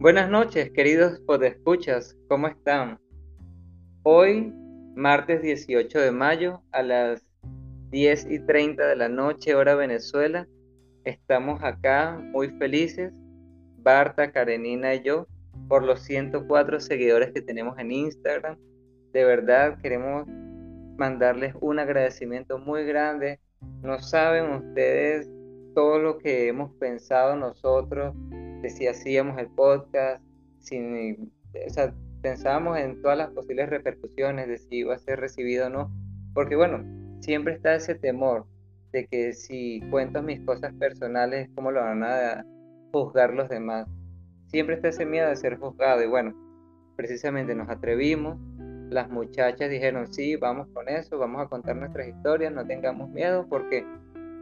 Buenas noches, queridos podescuchas, ¿cómo están? Hoy, martes 18 de mayo, a las 10 y 30 de la noche, hora Venezuela, estamos acá muy felices, Barta, Karenina y yo, por los 104 seguidores que tenemos en Instagram. De verdad, queremos mandarles un agradecimiento muy grande. No saben ustedes todo lo que hemos pensado nosotros de si hacíamos el podcast, si, pensábamos en todas las posibles repercusiones de si iba a ser recibido o no, porque bueno, siempre está ese temor de que si cuento mis cosas personales, ¿cómo lo van a juzgar los demás? Siempre está ese miedo de ser juzgado y bueno, precisamente nos atrevimos, las muchachas dijeron, sí, vamos con eso, vamos a contar nuestras historias, no tengamos miedo porque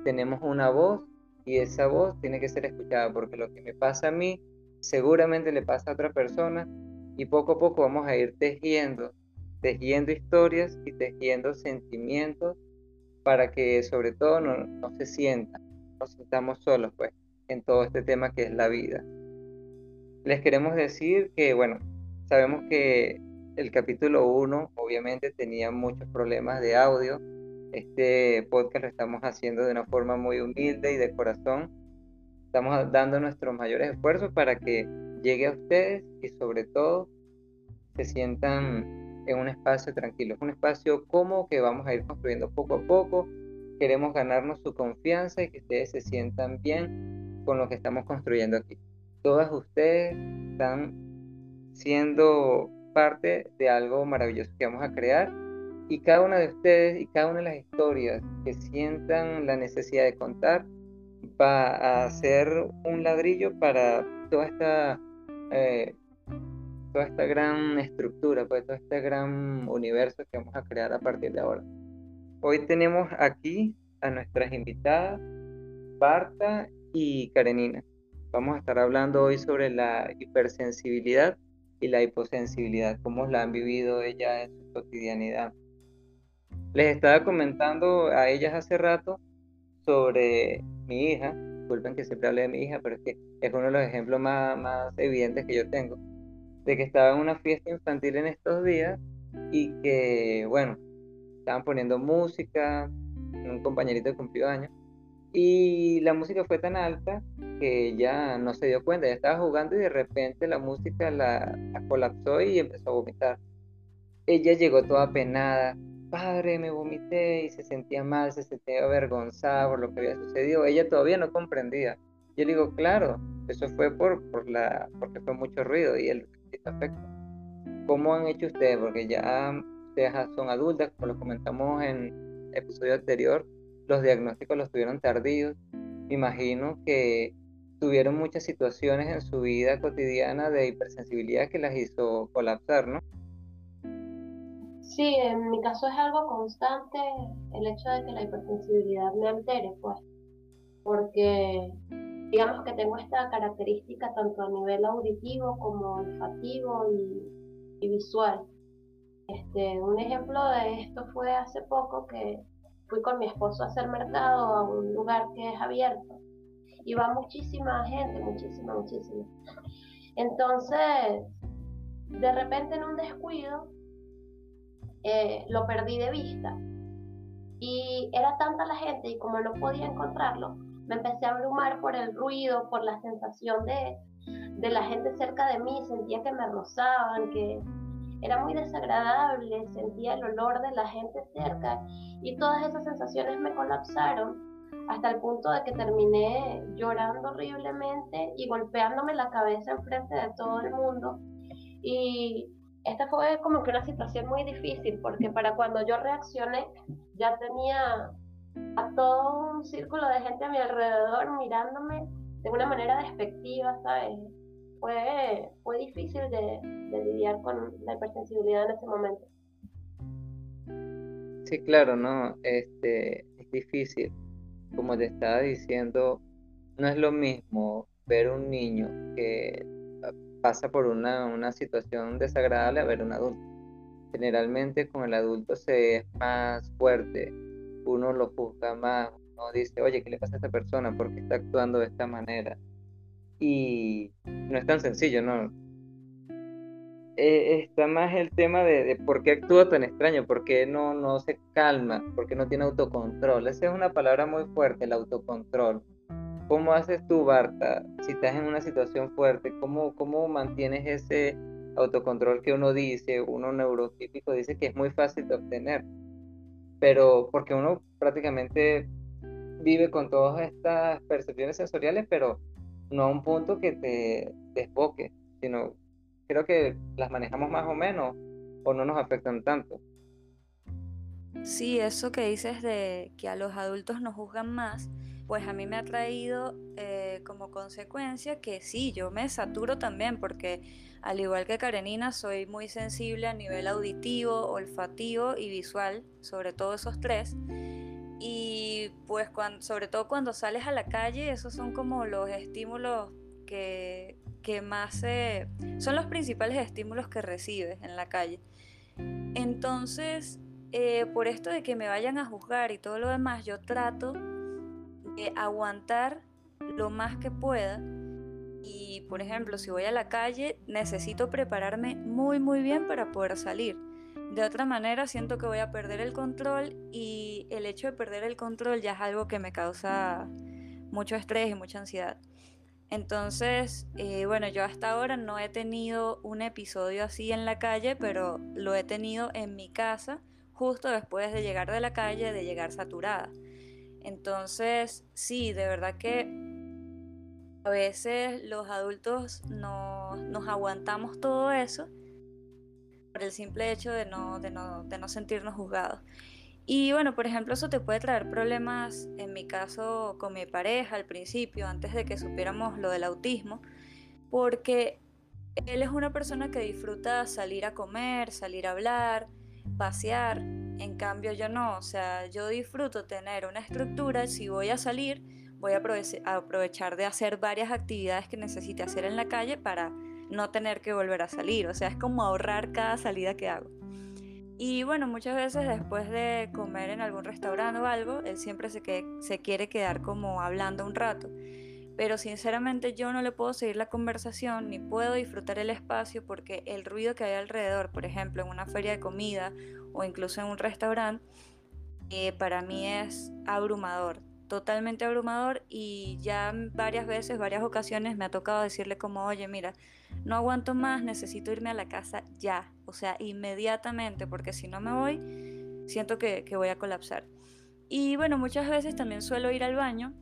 tenemos una voz y esa voz tiene que ser escuchada porque lo que me pasa a mí seguramente le pasa a otra persona y poco a poco vamos a ir tejiendo, tejiendo historias y tejiendo sentimientos para que sobre todo no, no se sientan, no sintamos solos pues en todo este tema que es la vida. Les queremos decir que bueno, sabemos que el capítulo 1 obviamente tenía muchos problemas de audio, este podcast lo estamos haciendo de una forma muy humilde y de corazón. Estamos dando nuestros mayores esfuerzos para que llegue a ustedes y sobre todo se sientan en un espacio tranquilo. Es un espacio cómodo que vamos a ir construyendo poco a poco. Queremos ganarnos su confianza y que ustedes se sientan bien con lo que estamos construyendo aquí. Todas ustedes están siendo parte de algo maravilloso que vamos a crear y cada una de ustedes y cada una de las historias que sientan la necesidad de contar va a ser un ladrillo para toda esta, eh, toda esta gran estructura, pues todo este gran universo que vamos a crear a partir de ahora. Hoy tenemos aquí a nuestras invitadas, Barta y Karenina. Vamos a estar hablando hoy sobre la hipersensibilidad y la hiposensibilidad, cómo la han vivido ellas en su cotidianidad. Les estaba comentando a ellas hace rato sobre mi hija. Disculpen que siempre hable de mi hija, pero es que es uno de los ejemplos más, más evidentes que yo tengo. De que estaba en una fiesta infantil en estos días y que, bueno, estaban poniendo música, un compañerito cumplió años, y la música fue tan alta que ella no se dio cuenta, ella estaba jugando y de repente la música la, la colapsó y empezó a vomitar. Ella llegó toda penada, padre, me vomité y se sentía mal, se sentía avergonzada por lo que había sucedido. Ella todavía no comprendía. Yo le digo, claro, eso fue por, por la, porque fue mucho ruido y el afecto. ¿Cómo han hecho ustedes? Porque ya ustedes son adultas, como lo comentamos en el episodio anterior, los diagnósticos los tuvieron tardíos. Imagino que tuvieron muchas situaciones en su vida cotidiana de hipersensibilidad que las hizo colapsar, ¿no? Sí, en mi caso es algo constante el hecho de que la hipersensibilidad me altere, pues, porque digamos que tengo esta característica tanto a nivel auditivo como olfativo y, visual. Este, un ejemplo de esto fue hace poco que fui con mi esposo a hacer mercado a un lugar que es abierto y va muchísima gente, muchísima, muchísima. Entonces, de repente en un descuido, eh, lo perdí de vista. Y era tanta la gente y como no podía encontrarlo, me empecé a abrumar por el ruido, por la sensación de, de la gente cerca de mí, sentía que me rozaban, que era muy desagradable, sentía el olor de la gente cerca y todas esas sensaciones me colapsaron hasta el punto de que terminé llorando horriblemente y golpeándome la cabeza enfrente de todo el mundo. Y esta fue como que una situación muy difícil porque para cuando yo reaccioné ya tenía a todo un círculo de gente a mi alrededor mirándome de una manera despectiva, ¿sabes? Fue, fue difícil de, lidiar con la hipersensibilidad en ese momento. Sí, claro, no, este, es difícil. Como te estaba diciendo, no es lo mismo ver un niño que pasa por una, una situación desagradable a ver un adulto. Generalmente con el adulto se es más fuerte, uno lo juzga más, uno dice, oye, ¿qué le pasa a esta persona? ¿Por qué está actuando de esta manera? y no es tan sencillo, ¿no? Eh, está más el tema de, por qué actúa tan extraño, por qué no, no se calma, por qué no tiene autocontrol. Esa es una palabra muy fuerte, el autocontrol. ¿Cómo haces tú, Barta, si estás en una situación fuerte? ¿Cómo, cómo mantienes ese autocontrol que uno dice, uno neurotípico dice que es muy fácil de obtener? Pero porque uno prácticamente vive con todas estas percepciones sensoriales, pero no a un punto que te desboque, sino creo que las manejamos más o menos o no nos afectan tanto. Sí, eso que dices de que a los adultos nos juzgan más, pues a mí me ha traído eh, como consecuencia que sí, yo me saturo también porque al igual que Karenina soy muy sensible a nivel auditivo, olfativo y visual, sobre todo esos tres. Y pues sobre todo cuando sales a la calle, esos son como los estímulos que, que más son los principales estímulos que recibes en la calle. Entonces, eh, por esto de que me vayan a juzgar y todo lo demás, yo trato aguantar lo más que pueda. Y, por ejemplo, si voy a la calle, necesito prepararme muy, muy bien para poder salir. De otra manera, siento que voy a perder el control y el hecho de perder el control ya es algo que me causa mucho estrés y mucha ansiedad. Entonces, eh, bueno, yo hasta ahora no he tenido un episodio así en la calle, pero lo he tenido en mi casa justo después de llegar de la calle, de llegar saturada. Entonces, sí, de verdad que a veces los adultos no, nos aguantamos todo eso por el simple hecho de no, de no, de no sentirnos juzgados. Y bueno, por ejemplo, eso te puede traer problemas, en mi caso, con mi pareja al principio, antes de que supiéramos lo del autismo, porque él es una persona que disfruta salir a comer, salir a hablar, pasear. En cambio, yo no, o sea, yo disfruto tener una estructura. Si voy a salir, voy a aprovechar de hacer varias actividades que necesite hacer en la calle para no tener que volver a salir. O sea, es como ahorrar cada salida que hago. Y bueno, muchas veces después de comer en algún restaurante o algo, él siempre se, que, se quiere quedar como hablando un rato. Pero sinceramente yo no le puedo seguir la conversación ni puedo disfrutar el espacio porque el ruido que hay alrededor, por ejemplo, en una feria de comida o incluso en un restaurante, eh, para mí es abrumador, totalmente abrumador y ya varias veces, varias ocasiones me ha tocado decirle como, oye, mira, no aguanto más, necesito irme a la casa ya, o sea, inmediatamente, porque si no me voy, siento que, voy a colapsar. Y bueno, muchas veces también suelo ir al baño,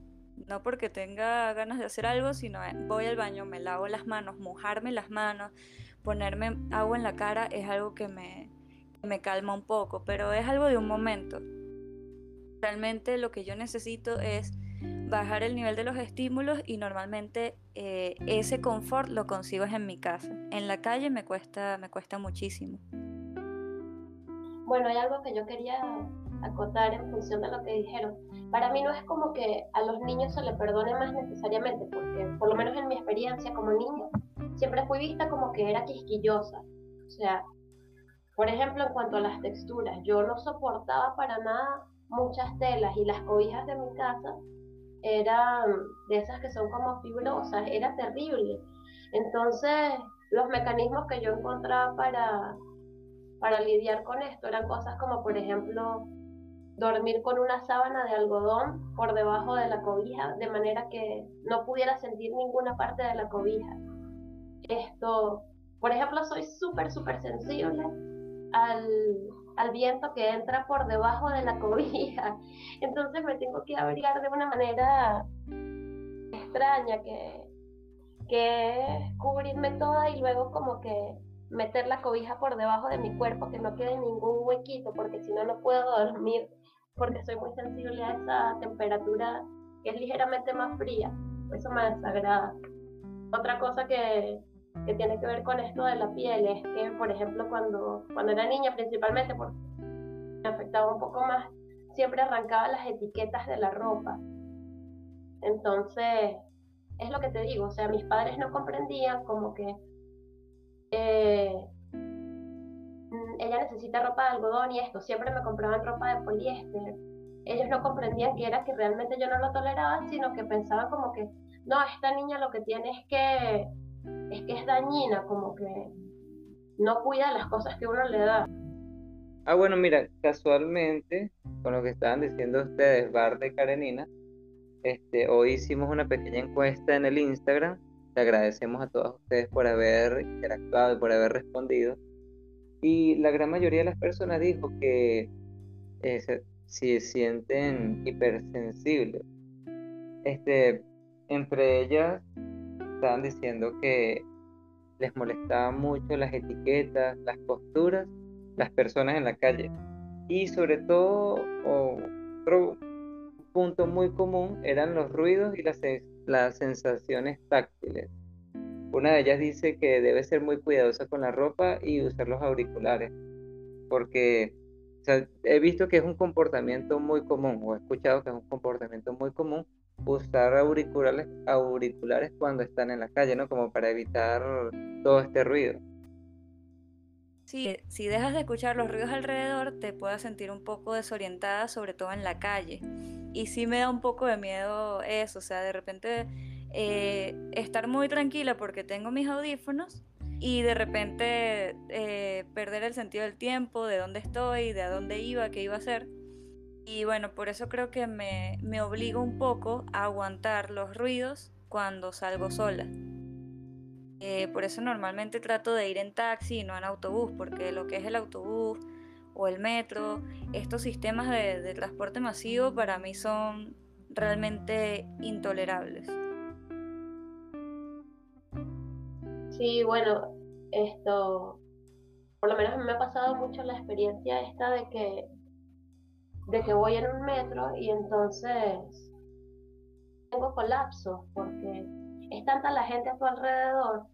no porque tenga ganas de hacer algo, sino eh, voy al baño, me lavo las manos, mojarme las manos, ponerme agua en la cara es algo que me, me calma un poco, pero es algo de un momento. Realmente lo que yo necesito es bajar el nivel de los estímulos y normalmente eh, ese confort lo consigo en mi casa. En la calle me cuesta, me cuesta muchísimo. Bueno, hay algo que yo quería acotar en función de lo que dijeron. Para mí no es como que a los niños se les perdone más necesariamente, porque por lo menos en mi experiencia como niño, siempre fui vista como que era quisquillosa. O sea, por ejemplo, en cuanto a las texturas, yo no soportaba para nada muchas telas y las cobijas de mi casa eran de esas que son como fibrosas, era terrible. Entonces, los mecanismos que yo encontraba para, para lidiar con esto eran cosas como, por ejemplo, dormir con una sábana de algodón por debajo de la cobija, de manera que no pudiera sentir ninguna parte de la cobija. Esto, por ejemplo, soy súper, súper sensible al, al viento que entra por debajo de la cobija. Entonces me tengo que abrigar de una manera extraña que, que es cubrirme toda y luego como que meter la cobija por debajo de mi cuerpo, que no quede ningún huequito, porque si no, no puedo dormir, porque soy muy sensible a esa temperatura que es ligeramente más fría. Eso me desagrada. Otra cosa que, que tiene que ver con esto de la piel es que, por ejemplo, cuando, cuando era niña principalmente, porque me afectaba un poco más, siempre arrancaba las etiquetas de la ropa. Entonces, es lo que te digo, o sea, mis padres no comprendían como que eh, ella necesita ropa de algodón y esto, siempre me compraban ropa de poliéster. Ellos no comprendían que era que realmente yo no lo toleraba, sino que pensaban como que no, esta niña lo que tiene es que es que es dañina, como que no cuida las cosas que uno le da. Ah, bueno, mira, casualmente, con lo que estaban diciendo ustedes, Bar de Karenina, este, hoy hicimos una pequeña encuesta en el Instagram. Le agradecemos a todos ustedes por haber interactuado y por haber respondido. Y la gran mayoría de las personas dijo que eh, se, si sienten hipersensibles. Este, entre ellas estaban diciendo que les molestaban mucho las etiquetas, las posturas, las personas en la calle. Y sobre todo, otro punto muy común eran los ruidos y las, las sensaciones táctiles. Una de ellas dice que debe ser muy cuidadosa con la ropa y usar los auriculares, porque he visto que es un comportamiento muy común, o he escuchado que es un comportamiento muy común usar auriculares, auriculares cuando están en la calle, ¿no? Como para evitar todo este ruido. Sí, si dejas de escuchar los ruidos alrededor, te puedas sentir un poco desorientada, sobre todo en la calle. Y sí me da un poco de miedo eso, o sea, de repente eh, estar muy tranquila porque tengo mis audífonos y de repente eh, perder el sentido del tiempo, de dónde estoy, de a dónde iba, qué iba a hacer. Y bueno, por eso creo que me, me obligo un poco a aguantar los ruidos cuando salgo sola. Eh, por eso normalmente trato de ir en taxi y no en autobús, porque lo que es el autobús o el metro, estos sistemas de, de transporte masivo para mí son realmente intolerables. Sí, bueno, esto, por lo menos me ha pasado mucho la experiencia esta de que de que voy en un metro y entonces tengo colapso porque es tanta la gente a tu alrededor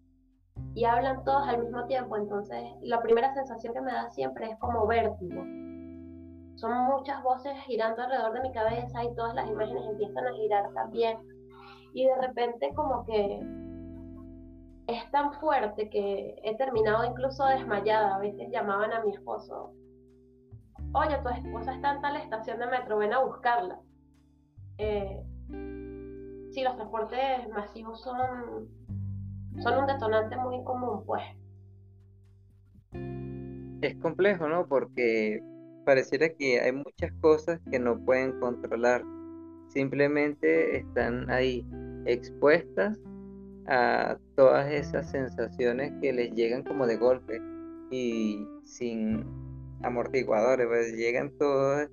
y hablan todos al mismo tiempo, entonces la primera sensación que me da siempre es como vértigo. Son muchas voces girando alrededor de mi cabeza y todas las imágenes empiezan a girar también. Y de repente como que es tan fuerte que he terminado incluso desmayada. A veces llamaban a mi esposo oye, tu esposa está en tal estación de metro, ven a buscarla. Eh, sí, los transportes masivos son, son un detonante muy común, pues. Es complejo, ¿no? Porque pareciera que hay muchas cosas que no pueden controlar. Simplemente están ahí expuestas a todas esas sensaciones que les llegan como de golpe y sin amortiguadores, pues llegan todos.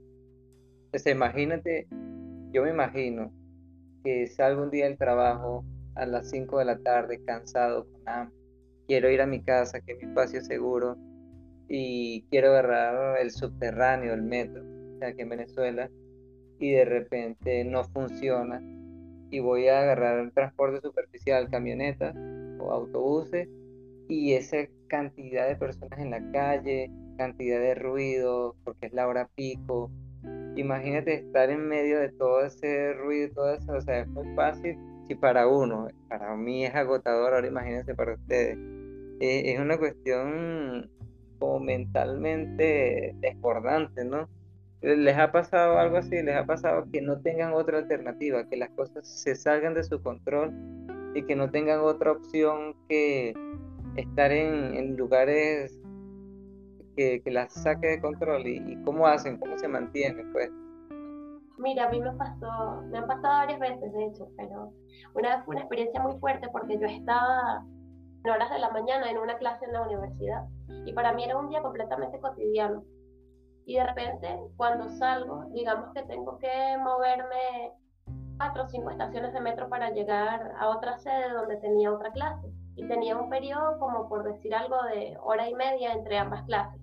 Pues imagínate, yo me imagino que salgo un día del trabajo a las 5 de la tarde, cansado, con hambre, quiero ir a mi casa, que es mi espacio seguro, y quiero agarrar el subterráneo, el metro, aquí en Venezuela, y de repente no funciona, y voy a agarrar transporte superficial, camionetas o autobuses, y esa cantidad de personas en la calle, cantidad de ruido, porque es la hora pico. Imagínate estar en medio de todo ese ruido todo eso, o sea, es muy fácil si para uno, para mí es agotador, ahora imagínense para ustedes. Eh, es una cuestión como mentalmente desbordante, ¿no? ¿Les ha pasado algo así? ¿Les ha pasado que no tengan otra alternativa, que las cosas se salgan de su control y que no tengan otra opción que estar en, lugares que, que las saque de control y, cómo hacen, cómo se mantienen, pues. Mira, a mí me pasó, me han pasado varias veces, de hecho, pero una vez fue una experiencia muy fuerte porque yo estaba en horas de la mañana en una clase en la universidad y para mí era un día completamente cotidiano. Y de repente, cuando salgo, digamos que tengo que moverme cuatro o cinco estaciones de metro para llegar a otra sede donde tenía otra clase y tenía un periodo como por decir algo de hora y media entre ambas clases.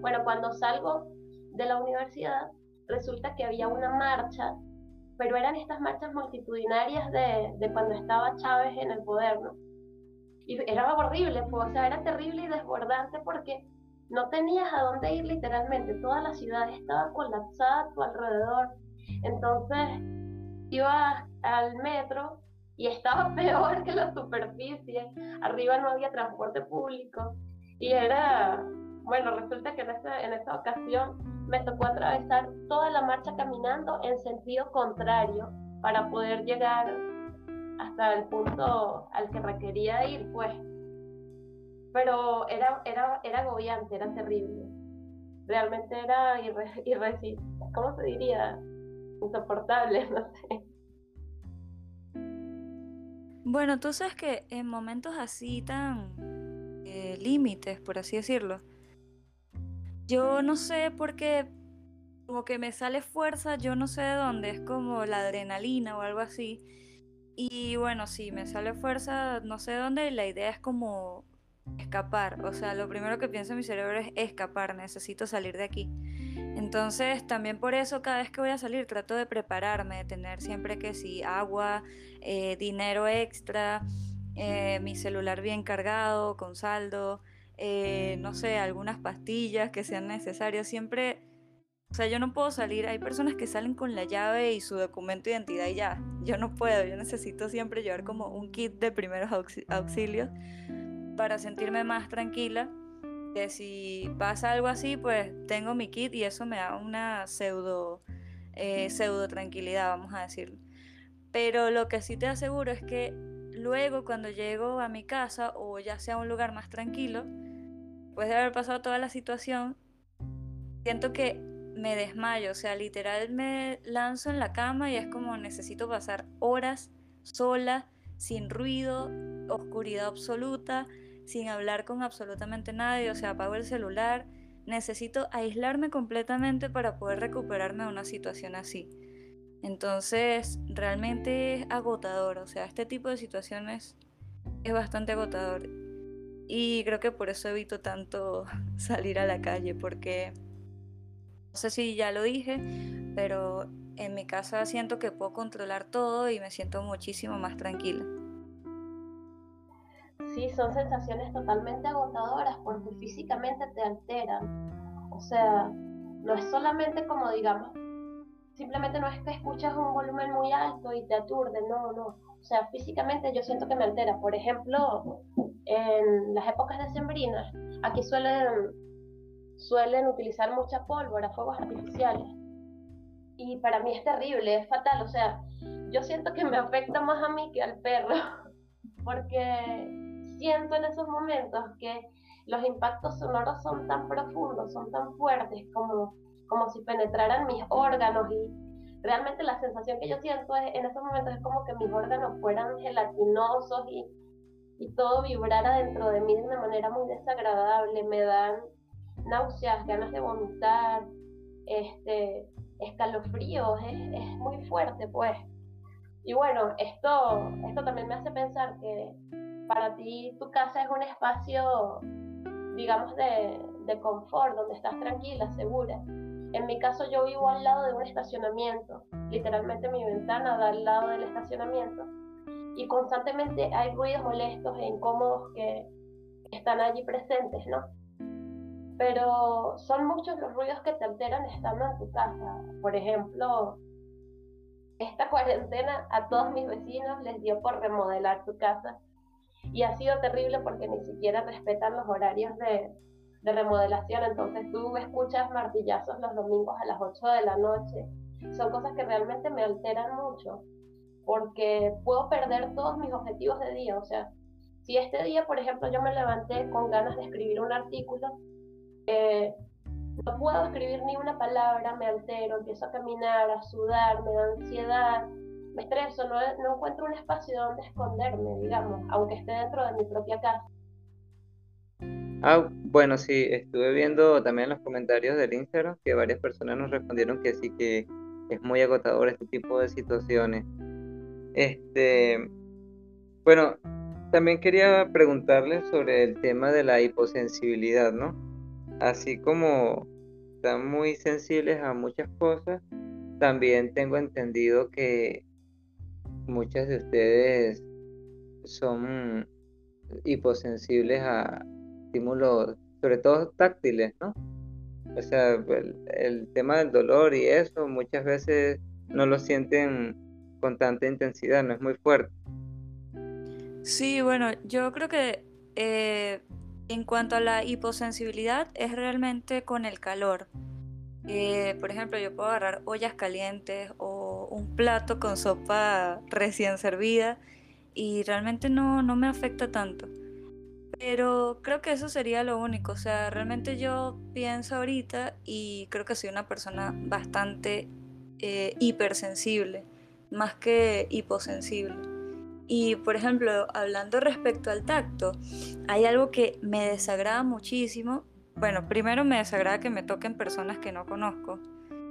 Bueno, cuando salgo de la universidad, resulta que había una marcha, pero eran estas marchas multitudinarias de, de cuando estaba Chávez en el poder, ¿no? Y era horrible, pues, o sea, era terrible y desbordante porque no tenías a dónde ir literalmente, toda la ciudad estaba colapsada a tu alrededor. Entonces, ibas al metro y estaba peor que la superficie. Arriba no había transporte público y era, bueno, resulta que en esta, en esta ocasión me tocó atravesar toda la marcha caminando en sentido contrario para poder llegar hasta el punto al que requería ir, pues. Pero era, era, era agobiante, era terrible. Realmente era irre, ¿cómo se diría? Insoportable, no sé. Bueno, tú sabes que en momentos así tan eh, límites, por así decirlo, yo no sé por qué, como que me sale fuerza, yo no sé de dónde, es como la adrenalina o algo así. Y bueno, sí, me sale fuerza, no sé de dónde, y la idea es como escapar. O sea, lo primero que pienso en mi cerebro es escapar, necesito salir de aquí. Entonces, también por eso cada vez que voy a salir trato de prepararme, de tener siempre que si agua, eh, dinero extra, eh, mi celular bien cargado, con saldo, eh, no sé, algunas pastillas que sean necesarias. Siempre, o sea, yo no puedo salir, hay personas que salen con la llave y su documento de identidad y ya. Yo no puedo, yo necesito siempre llevar como un kit de primeros auxilios para sentirme más tranquila que si pasa algo así, pues tengo mi kit y eso me da una pseudo, eh, pseudo tranquilidad, vamos a decirlo. Pero lo que sí te aseguro es que luego cuando llego a mi casa o ya sea a un lugar más tranquilo, después de haber pasado toda la situación, siento que me desmayo, o sea, literal me lanzo en la cama y es como necesito pasar horas sola, sin ruido, oscuridad absoluta, sin hablar con absolutamente nadie, o sea, apago el celular, necesito aislarme completamente para poder recuperarme de una situación así. Entonces, realmente es agotador, o sea, este tipo de situaciones es bastante agotador. Y creo que por eso evito tanto salir a la calle, porque no sé si ya lo dije, pero en mi casa siento que puedo controlar todo y me siento muchísimo más tranquila sí, son sensaciones totalmente agotadoras porque físicamente te alteran. O sea, no es solamente como digamos, simplemente no es que escuchas un volumen muy alto y te aturde, no, no. O sea, físicamente yo siento que me altera. Por ejemplo, en las épocas decembrinas, aquí suelen, suelen utilizar mucha pólvora, fuegos artificiales. Y para mí es terrible, es fatal. O sea, yo siento que me afecta más a mí que al perro. Porque siento en esos momentos que los impactos sonoros son tan profundos, son tan fuertes como, como si penetraran mis órganos y realmente la sensación que yo siento en esos momentos es como que mis órganos fueran gelatinosos y, y todo vibrara dentro de mí de una manera muy desagradable, me dan náuseas, ganas de vomitar, este, escalofríos, es, es muy fuerte pues. Y bueno, esto, esto también me hace pensar que para ti tu casa es un espacio, digamos, de, de confort, donde estás tranquila, segura. En mi caso yo vivo al lado de un estacionamiento, literalmente mi ventana da al lado del estacionamiento y constantemente hay ruidos molestos e incómodos que están allí presentes, ¿no? Pero son muchos los ruidos que te alteran estando en tu casa. Por ejemplo, esta cuarentena a todos mis vecinos les dio por remodelar su casa y ha sido terrible porque ni siquiera respetan los horarios de, de remodelación, entonces tú escuchas martillazos los domingos a las 8 de la noche. Son cosas que realmente me alteran mucho porque puedo perder todos mis objetivos de día. O sea, si este día, por ejemplo, yo me levanté con ganas de escribir un artículo, eh, no puedo escribir ni una palabra, me altero, empiezo a caminar, a sudar, me da ansiedad, me estreso, no, encuentro un espacio donde esconderme, digamos, aunque esté dentro de mi propia casa. Ah, bueno, sí, estuve viendo también los comentarios del Instagram que varias personas nos respondieron que sí que es muy agotador este tipo de situaciones. Este, bueno, también quería preguntarles sobre el tema de la hiposensibilidad, ¿no? Así como están muy sensibles a muchas cosas, también tengo entendido que muchas de ustedes son hiposensibles a estímulos, sobre todo táctiles, ¿no? O sea, el, tema del dolor y eso muchas veces no lo sienten con tanta intensidad, no es muy fuerte. Sí, bueno, yo creo que eh, en cuanto a la hiposensibilidad es realmente con el calor. Eh, por ejemplo, yo puedo agarrar ollas calientes o un plato con sopa recién servida y realmente no, no me afecta tanto. Pero creo que eso sería lo único. O sea, realmente yo pienso ahorita y creo que soy una persona bastante eh, hipersensible, más que hiposensible. Y por ejemplo, hablando respecto al tacto, hay algo que me desagrada muchísimo. Bueno, primero me desagrada que me toquen personas que no conozco.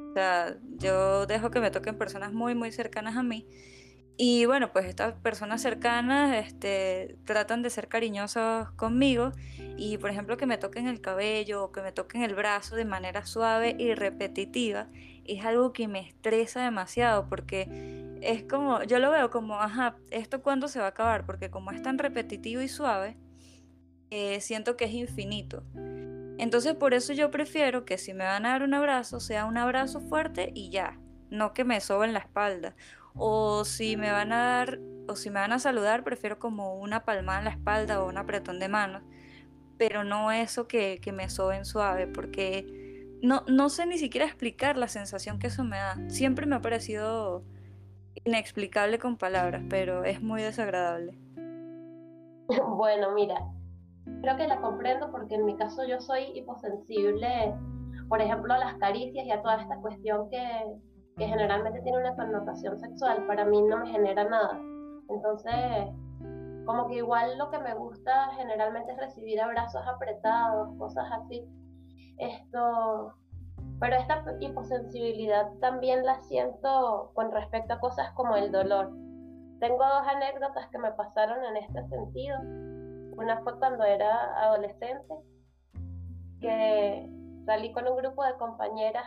O sea, yo dejo que me toquen personas muy, muy cercanas a mí. Y bueno, pues estas personas cercanas este, tratan de ser cariñosos conmigo y por ejemplo que me toquen el cabello o que me toquen el brazo de manera suave y repetitiva es algo que me estresa demasiado porque es como, yo lo veo como, ajá, ¿esto cuándo se va a acabar? Porque como es tan repetitivo y suave, eh, siento que es infinito. Entonces por eso yo prefiero que si me van a dar un abrazo, sea un abrazo fuerte y ya, no que me soben la espalda o si me van a dar, o si me van a saludar, prefiero como una palmada en la espalda o un apretón de manos, pero no eso que, me soben suave, porque no, no sé ni siquiera explicar la sensación que eso me da. Siempre me ha parecido inexplicable con palabras, pero es muy desagradable. Bueno, mira, creo que la comprendo porque en mi caso yo soy hiposensible, por ejemplo, a las caricias y a toda esta cuestión que, que generalmente tiene una connotación sexual, para mí no me genera nada. Entonces, como que igual lo que me gusta generalmente es recibir abrazos apretados, cosas así. Esto, pero esta hiposensibilidad también la siento con respecto a cosas como el dolor. Tengo dos anécdotas que me pasaron en este sentido. Una fue cuando era adolescente, que salí con un grupo de compañeras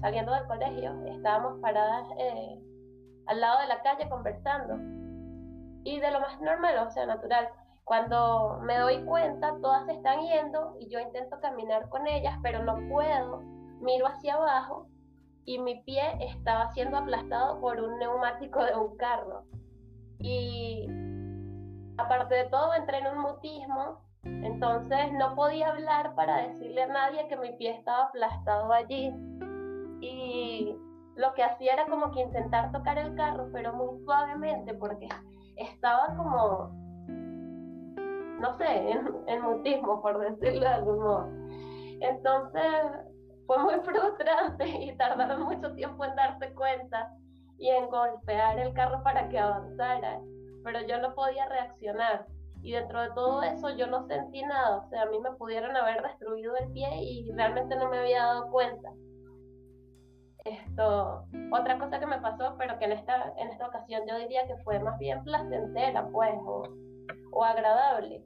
saliendo del colegio, estábamos paradas eh, al lado de la calle conversando. Y de lo más normal, o sea, natural. Cuando me doy cuenta, todas se están yendo y yo intento caminar con ellas, pero no puedo. Miro hacia abajo y mi pie estaba siendo aplastado por un neumático de un carro. Y aparte de todo, entré en un mutismo, entonces no podía hablar para decirle a nadie que mi pie estaba aplastado allí y lo que hacía era como que intentar tocar el carro, pero muy suavemente, porque estaba como, no sé, en, mutismo, por decirlo de algún modo. Entonces fue muy frustrante y tardaron mucho tiempo en darse cuenta y en golpear el carro para que avanzara, pero yo no podía reaccionar. Y dentro de todo eso yo no sentí nada, o sea, a mí me pudieron haber destruido el pie y realmente no me había dado cuenta. Esto, otra cosa que me pasó, pero que en esta, en esta ocasión yo diría que fue más bien placentera, pues, o, o agradable,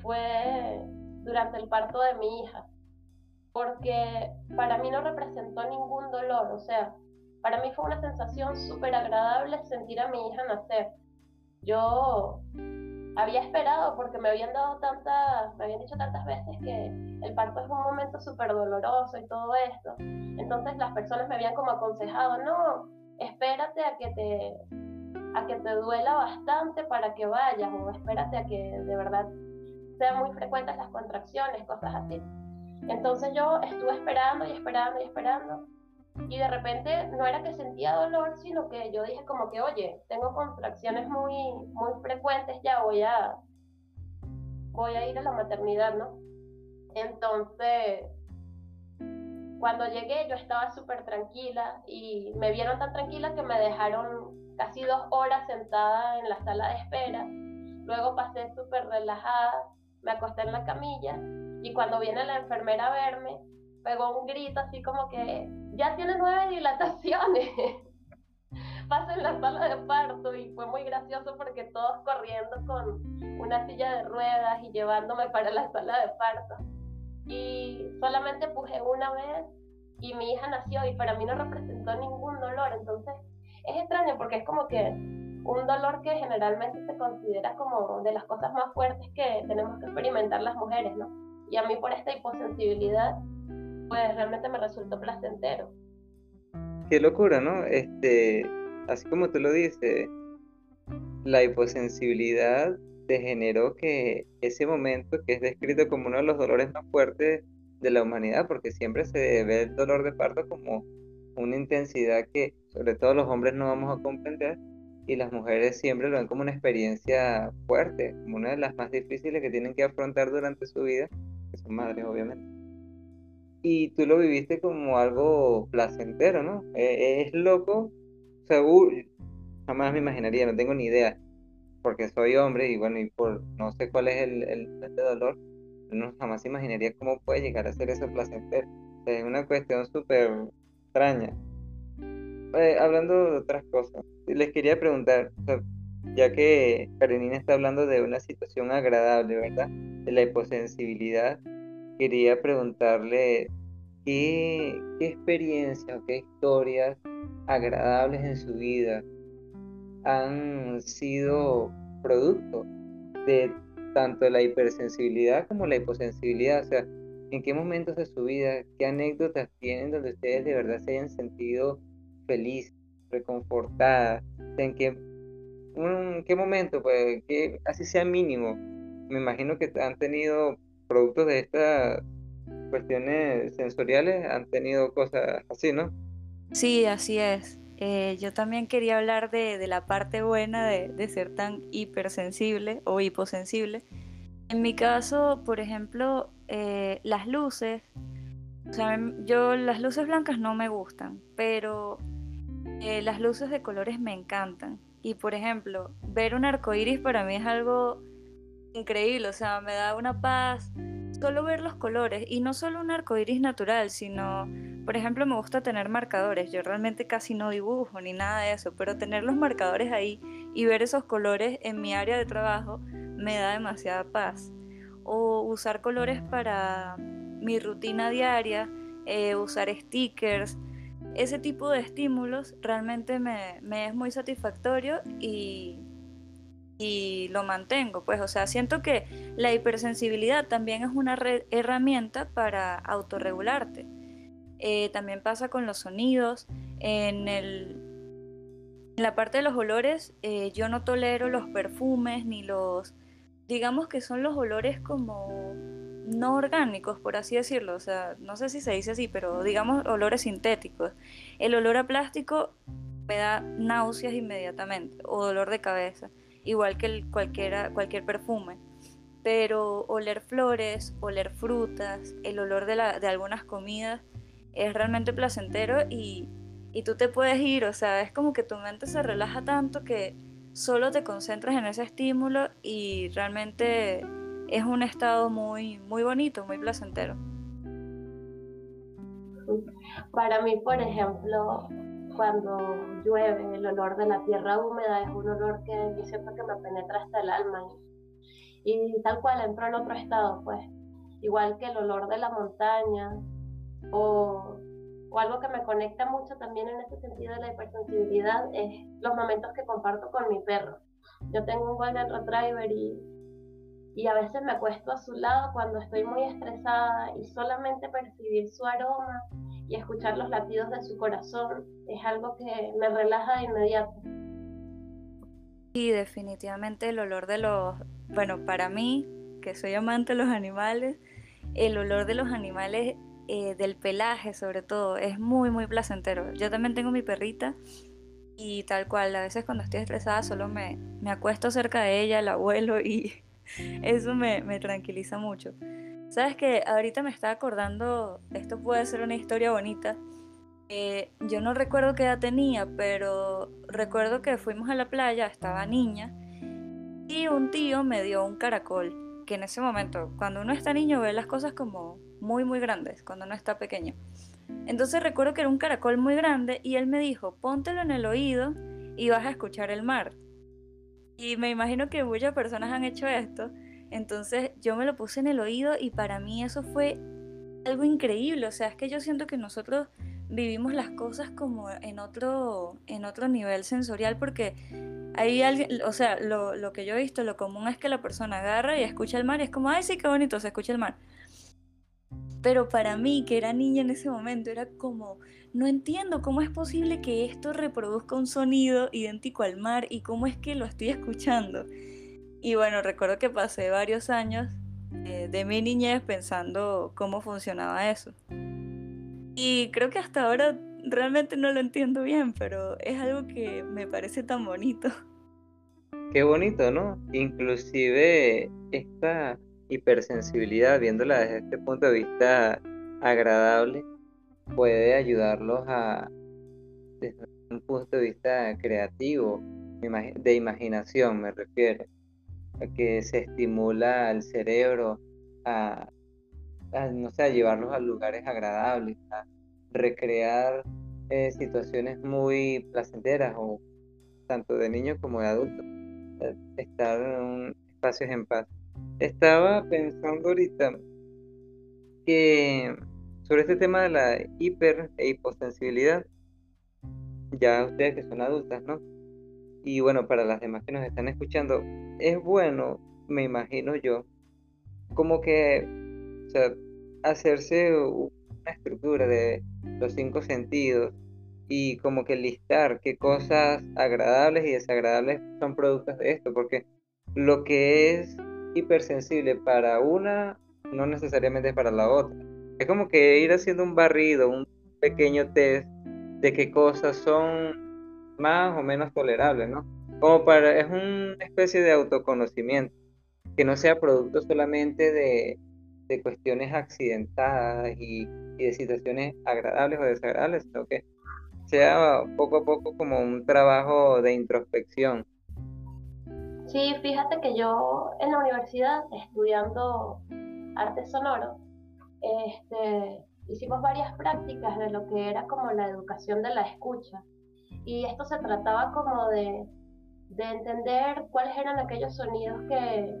fue durante el parto de mi hija, porque para mí no representó ningún dolor, o sea, para mí fue una sensación súper agradable sentir a mi hija nacer. Yo había esperado porque me habían dado tantas, me habían dicho tantas veces que el parto es un momento súper doloroso y todo esto. Entonces las personas me habían como aconsejado, no, espérate a que te a que te duela bastante para que vayas o espérate a que de verdad sean muy frecuentes las contracciones, cosas así. Entonces yo estuve esperando y esperando y esperando y de repente no era que sentía dolor, sino que yo dije como que, oye, tengo contracciones muy, muy frecuentes, ya voy a, voy a ir a la maternidad, ¿no? Entonces, cuando llegué yo estaba súper tranquila y me vieron tan tranquila que me dejaron casi dos horas sentada en la sala de espera. Luego pasé súper relajada, me acosté en la camilla y cuando viene la enfermera a verme, pegó un grito así como que ya tiene nueve dilataciones. Paso en la sala de parto y fue muy gracioso porque todos corriendo con una silla de ruedas y llevándome para la sala de parto. Y solamente puse una vez y mi hija nació y para mí no representó ningún dolor. Entonces es extraño porque es como que un dolor que generalmente se considera como de las cosas más fuertes que tenemos que experimentar las mujeres, ¿no? Y a mí por esta hiposensibilidad pues realmente me resultó placentero. Qué locura, ¿no? Este, así como tú lo dices, la hiposensibilidad te generó que ese momento que es descrito como uno de los dolores más fuertes de la humanidad, porque siempre se ve el dolor de parto como una intensidad que sobre todo los hombres no vamos a comprender, y las mujeres siempre lo ven como una experiencia fuerte, como una de las más difíciles que tienen que afrontar durante su vida, que son madres obviamente. Y tú lo viviste como algo placentero, ¿no? E, es loco, seguro, jamás me imaginaría, no tengo ni idea, porque soy hombre y bueno, y por no sé cuál es el, el, dolor, no jamás imaginaría cómo puede llegar a ser eso placentero. es una cuestión súper extraña. Eh, hablando de otras cosas, les quería preguntar, ya que Karenina está hablando de una situación agradable, ¿verdad? De la hiposensibilidad, quería preguntarle qué, qué experiencias o qué historias agradables en su vida han sido producto de tanto la hipersensibilidad como la hiposensibilidad. O sea, ¿en qué momentos de su vida, qué anécdotas tienen donde ustedes de verdad se hayan sentido feliz, reconfortada, en qué, qué momento, pues, que así sea mínimo. Me imagino que han tenido productos de estas cuestiones sensoriales, han tenido cosas así, ¿no? Sí, así es. Eh, yo también quería hablar de, la parte buena de, ser tan hipersensible o hiposensible. En mi caso, por ejemplo, eh, las luces, o sea, yo las luces blancas no me gustan, pero eh, las luces de colores me encantan. Y por ejemplo, ver un arco iris para mí es algo increíble, o sea, me da una paz solo ver los colores. Y no solo un arco iris natural, sino, por ejemplo, me gusta tener marcadores. Yo realmente casi no dibujo ni nada de eso, pero tener los marcadores ahí y ver esos colores en mi área de trabajo me da demasiada paz. O usar colores para mi rutina diaria, eh, usar stickers ese tipo de estímulos realmente me, es muy satisfactorio y, y, lo mantengo. Pues, o sea, siento que la hipersensibilidad también es una herramienta para autorregularte. Eh, también pasa con los sonidos. En, el, en la parte de los olores, eh, yo no tolero los perfumes ni los, digamos que son los olores como no orgánicos, por así decirlo, o sea, no sé si se dice así, pero digamos olores sintéticos. El olor a plástico me da náuseas inmediatamente o dolor de cabeza, igual que el, cualquiera, cualquier perfume. Pero oler flores, oler frutas, el olor de, la, de algunas comidas es realmente placentero y, y tú te puedes ir, o sea, es como que tu mente se relaja tanto que solo te concentras en ese estímulo y realmente es un estado muy, muy bonito, muy placentero. Para mí, por ejemplo, cuando llueve, el olor de la tierra húmeda es un olor que yo que me penetra hasta el alma. Y, tal cual entro en otro estado, pues. Igual que el olor de la montaña o, o algo que me conecta mucho también en ese sentido de la hipersensibilidad es los momentos que comparto con mi perro. Yo tengo un Golden Retriever y y a veces me acuesto a su lado cuando estoy muy estresada y solamente percibir su aroma y escuchar los latidos de su corazón es algo que me relaja de inmediato. Y definitivamente el olor de los, bueno, para mí, que soy amante de los animales, el olor de los animales, eh, del pelaje sobre todo, es muy, muy placentero. Yo también tengo mi perrita y tal cual, a veces cuando estoy estresada solo me, me acuesto cerca de ella, la abuelo y Eso me, tranquiliza mucho. Sabes que ahorita me estaba acordando, esto puede ser una historia bonita. Eh, yo no recuerdo qué edad tenía, pero recuerdo que fuimos a la playa, estaba niña, y un tío me dio un caracol, que en ese momento, cuando uno está niño, ve las cosas como muy, muy grandes, cuando uno está pequeño. Entonces recuerdo que era un caracol muy grande y él me dijo, póntelo en el oído y vas a escuchar el mar. Y me imagino que muchas personas han hecho esto. Entonces yo me lo puse en el oído y para mí eso fue algo increíble. O sea, es que yo siento que nosotros vivimos las cosas como en otro, en otro nivel sensorial porque hay alguien, o sea, lo, lo que yo he visto, lo común es que la persona agarra y escucha el mar y es como, ay, sí, qué bonito, se escucha el mar. Pero para mí, que era niña en ese momento, era como, no entiendo cómo es posible que esto reproduzca un sonido idéntico al mar y cómo es que lo estoy escuchando. Y bueno, recuerdo que pasé varios años eh, de mi niñez pensando cómo funcionaba eso. Y creo que hasta ahora realmente no lo entiendo bien, pero es algo que me parece tan bonito. Qué bonito, ¿no? Inclusive esta hipersensibilidad, viéndola desde este punto de vista agradable, puede ayudarlos a, desde un punto de vista creativo, de imaginación me refiero, que se estimula al cerebro a, no sé, a llevarlos a lugares agradables, a recrear eh, situaciones muy placenteras o tanto de niños como de adultos, estar en espacios en paz. Estaba pensando ahorita que sobre este tema de la hiper e hiposensibilidad, ya ustedes que son adultas, ¿no? Y bueno, para las demás que nos están escuchando, es bueno, me imagino yo, como que, hacerse una estructura de los cinco sentidos y como que listar qué cosas agradables y desagradables son productos de esto, porque lo que es hipersensible para una no necesariamente es para la otra. Es como que ir haciendo un barrido, un pequeño test de qué cosas son más o menos tolerables, ¿no? Como para, es una especie de autoconocimiento, que no sea producto solamente de, cuestiones accidentadas y, y, de situaciones agradables o desagradables, sino que sea poco a poco como un trabajo de introspección. Sí, fíjate que yo en la universidad estudiando arte sonoro, este, hicimos varias prácticas de lo que era como la educación de la escucha. Y esto se trataba como de, de entender cuáles eran aquellos sonidos que,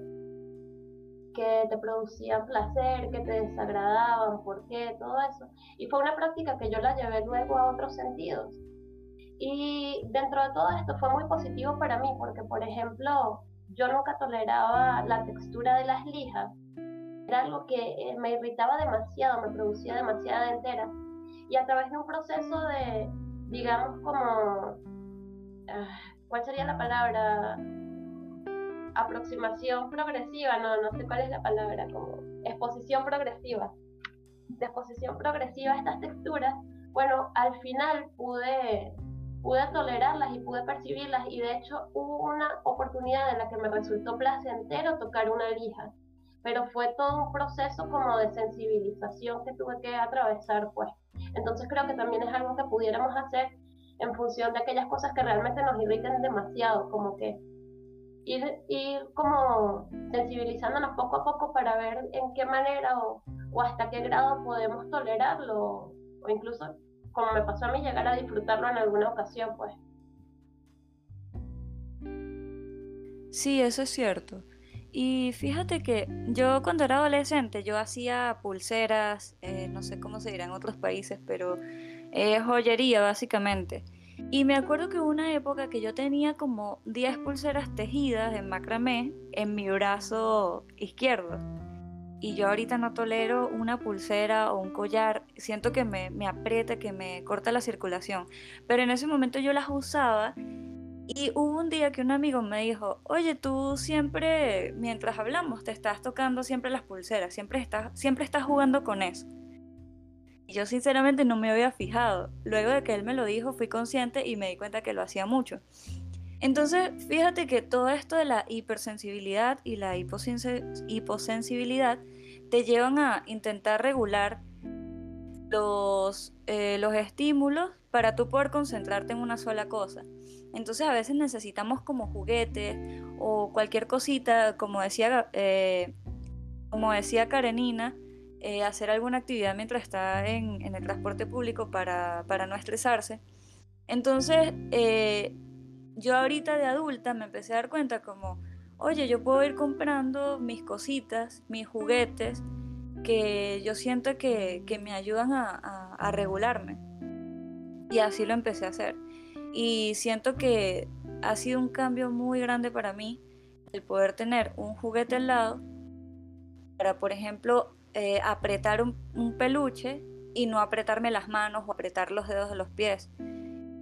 que te producían placer, que te desagradaban, por qué, todo eso. Y fue una práctica que yo la llevé luego a otros sentidos. Y dentro de todo esto fue muy positivo para mí, porque por ejemplo, yo nunca toleraba la textura de las lijas era algo que eh, me irritaba demasiado, me producía demasiada entera. Y a través de un proceso de, digamos, como, ah, ¿cuál sería la palabra? Aproximación progresiva, no, no sé cuál es la palabra, como exposición progresiva. De exposición progresiva a estas texturas, bueno, al final pude, pude tolerarlas y pude percibirlas y de hecho hubo una oportunidad en la que me resultó placentero tocar una lija pero fue todo un proceso como de sensibilización que tuve que atravesar, pues. Entonces creo que también es algo que pudiéramos hacer en función de aquellas cosas que realmente nos irriten demasiado, como que ir, ir como sensibilizándonos poco a poco para ver en qué manera o, o hasta qué grado podemos tolerarlo, o incluso, como me pasó a mí, llegar a disfrutarlo en alguna ocasión, pues. Sí, eso es cierto. Y fíjate que yo cuando era adolescente yo hacía pulseras, eh, no sé cómo se dirá en otros países, pero eh, joyería básicamente. Y me acuerdo que hubo una época que yo tenía como 10 pulseras tejidas en macramé en mi brazo izquierdo. Y yo ahorita no tolero una pulsera o un collar, siento que me, me aprieta, que me corta la circulación. Pero en ese momento yo las usaba y hubo un día que un amigo me dijo, oye, tú siempre, mientras hablamos, te estás tocando siempre las pulseras, siempre estás, siempre estás jugando con eso. Y yo sinceramente no me había fijado. Luego de que él me lo dijo, fui consciente y me di cuenta que lo hacía mucho. Entonces, fíjate que todo esto de la hipersensibilidad y la hiposensibilidad te llevan a intentar regular los, eh, los estímulos para tú poder concentrarte en una sola cosa. Entonces a veces necesitamos como juguetes o cualquier cosita, como decía, eh, como decía Karenina, eh, hacer alguna actividad mientras está en, el transporte público para, no estresarse. Entonces eh, yo ahorita de adulta me empecé a dar cuenta como, oye, yo puedo ir comprando mis cositas, mis juguetes, que yo siento que, me ayudan a regularme. Y así lo empecé a hacer. Y siento que ha sido un cambio muy grande para mí el poder tener un juguete al lado para, por ejemplo, eh, apretar un, peluche y no apretarme las manos o apretar los dedos de los pies.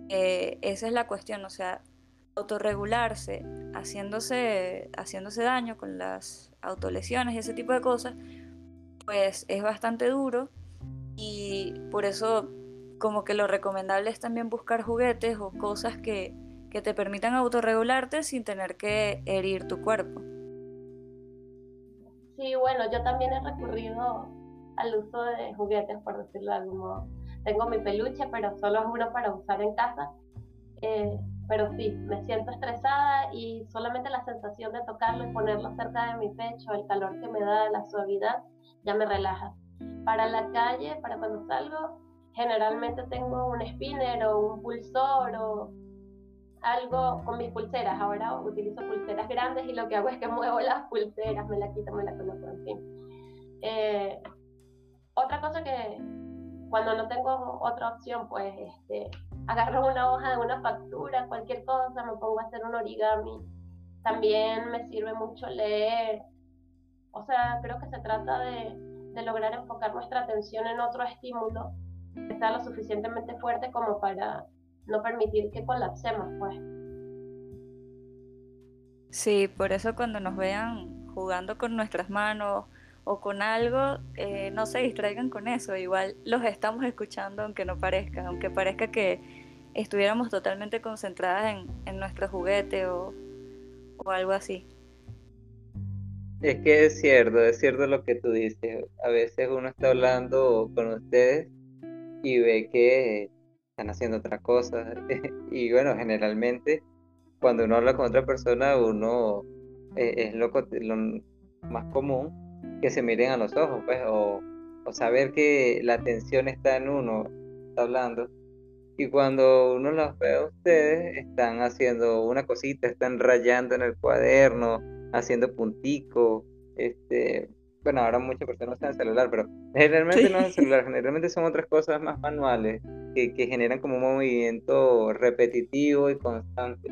Eh, esa es la cuestión, o sea, autorregularse, haciéndose, haciéndose daño con las autolesiones y ese tipo de cosas, pues es bastante duro y por eso como que lo recomendable es también buscar juguetes o cosas que, que te permitan autorregularte sin tener que herir tu cuerpo. Sí, bueno, yo también he recurrido al uso de juguetes, por decirlo de algún modo. Tengo mi peluche, pero solo es uno para usar en casa. Eh, pero sí, me siento estresada y solamente la sensación de tocarlo y ponerlo cerca de mi pecho, el calor que me da, la suavidad, ya me relaja. Para la calle, para cuando salgo, generalmente tengo un spinner o un pulsor o algo con mis pulseras. Ahora utilizo pulseras grandes y lo que hago es que muevo las pulseras, me la quito, me la coloco, en fin. Eh, otra cosa que cuando no tengo otra opción, pues este, agarro una hoja de una factura, cualquier cosa, me pongo a hacer un origami. También me sirve mucho leer. O sea, creo que se trata de, de lograr enfocar nuestra atención en otro estímulo sea lo suficientemente fuerte como para no permitir que colapsemos, pues. Sí, por eso cuando nos vean jugando con nuestras manos o con algo, eh, no se distraigan con eso. Igual los estamos escuchando aunque no parezca, aunque parezca que estuviéramos totalmente concentradas en, en nuestro juguete o, o algo así. Es que es cierto, es cierto lo que tú dices. A veces uno está hablando con ustedes y ve que están haciendo otra cosa. y bueno, generalmente cuando uno habla con otra persona, uno eh, es lo, más común que se miren a los ojos, pues, o, o, saber que la atención está en uno, hablando. Y cuando uno los ve a ustedes, están haciendo una cosita, están rayando en el cuaderno, haciendo punticos, este, bueno, ahora muchas personas usan el celular, pero generalmente no es el celular, generalmente son otras cosas más manuales que, que generan como un movimiento repetitivo y constante.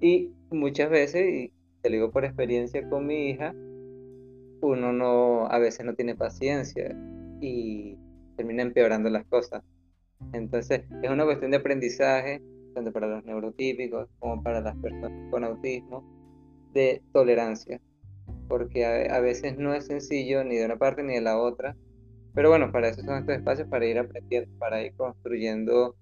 Y muchas veces, y te lo digo por experiencia con mi hija, uno no, a veces no tiene paciencia y termina empeorando las cosas. Entonces, es una cuestión de aprendizaje, tanto para los neurotípicos como para las personas con autismo, de tolerancia porque a, veces no es sencillo ni de una parte ni de la otra. Pero bueno, para eso son estos espacios, para ir aprendiendo, para ir construyendo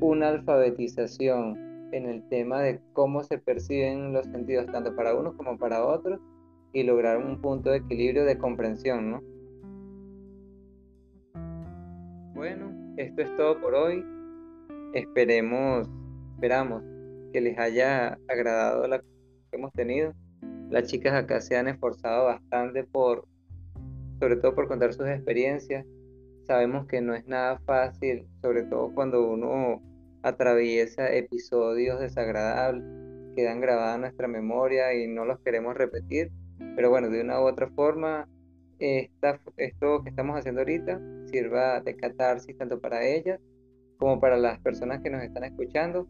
una alfabetización en el tema de cómo se perciben los sentidos, tanto para unos como para otros, y lograr un punto de equilibrio de comprensión, ¿no? Bueno, esto es todo por hoy. Esperemos, esperamos que les haya agradado la que hemos tenido las chicas acá se han esforzado bastante por, sobre todo por contar sus experiencias. Sabemos que no es nada fácil, sobre todo cuando uno atraviesa episodios desagradables, quedan grabados en nuestra memoria y no los queremos repetir. Pero bueno, de una u otra forma, esto que estamos haciendo ahorita sirva de catarsis tanto para ellas como para las personas que nos están escuchando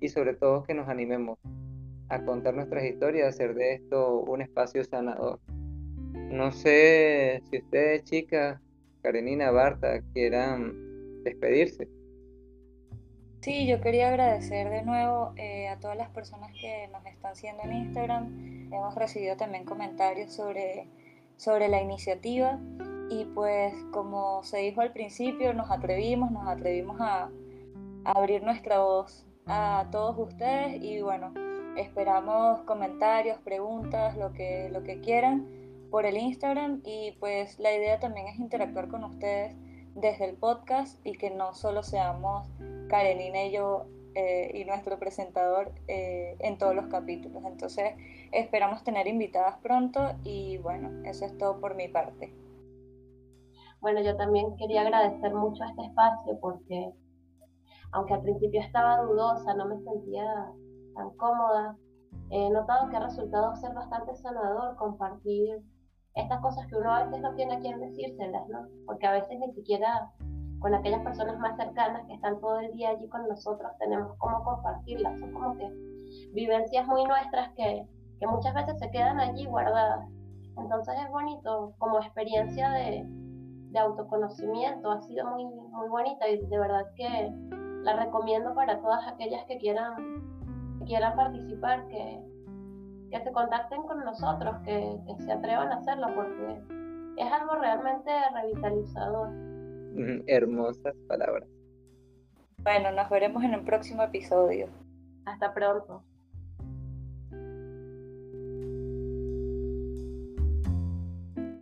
y sobre todo que nos animemos a contar nuestras historias, hacer de esto un espacio sanador. No sé si ustedes, chicas, Karenina, Barta, quieran despedirse. Sí, yo quería agradecer de nuevo eh, a todas las personas que nos están siguiendo en Instagram. Hemos recibido también comentarios sobre, sobre la iniciativa y pues como se dijo al principio, nos atrevimos, nos atrevimos a, a abrir nuestra voz a todos ustedes y bueno, Esperamos comentarios, preguntas, lo que, lo que quieran por el Instagram y pues la idea también es interactuar con ustedes desde el podcast y que no solo seamos Karenina y yo eh, y nuestro presentador eh, en todos los capítulos. Entonces esperamos tener invitadas pronto y bueno, eso es todo por mi parte. Bueno, yo también quería agradecer mucho este espacio porque aunque al principio estaba dudosa, no me sentía tan cómoda. He notado que ha resultado ser bastante sanador compartir estas cosas que uno a veces no tiene a quien decírselas, ¿no? Porque a veces ni siquiera con aquellas personas más cercanas que están todo el día allí con nosotros tenemos cómo compartirlas. Son como que vivencias muy nuestras que, que muchas veces se quedan allí guardadas. Entonces es bonito como experiencia de, de autoconocimiento, ha sido muy, muy bonita y de verdad que la recomiendo para todas aquellas que quieran quieran participar, que, que se contacten con nosotros, que, se atrevan a hacerlo, porque es algo realmente revitalizador. Mm, hermosas palabras. Bueno, nos veremos en el próximo episodio. Hasta pronto.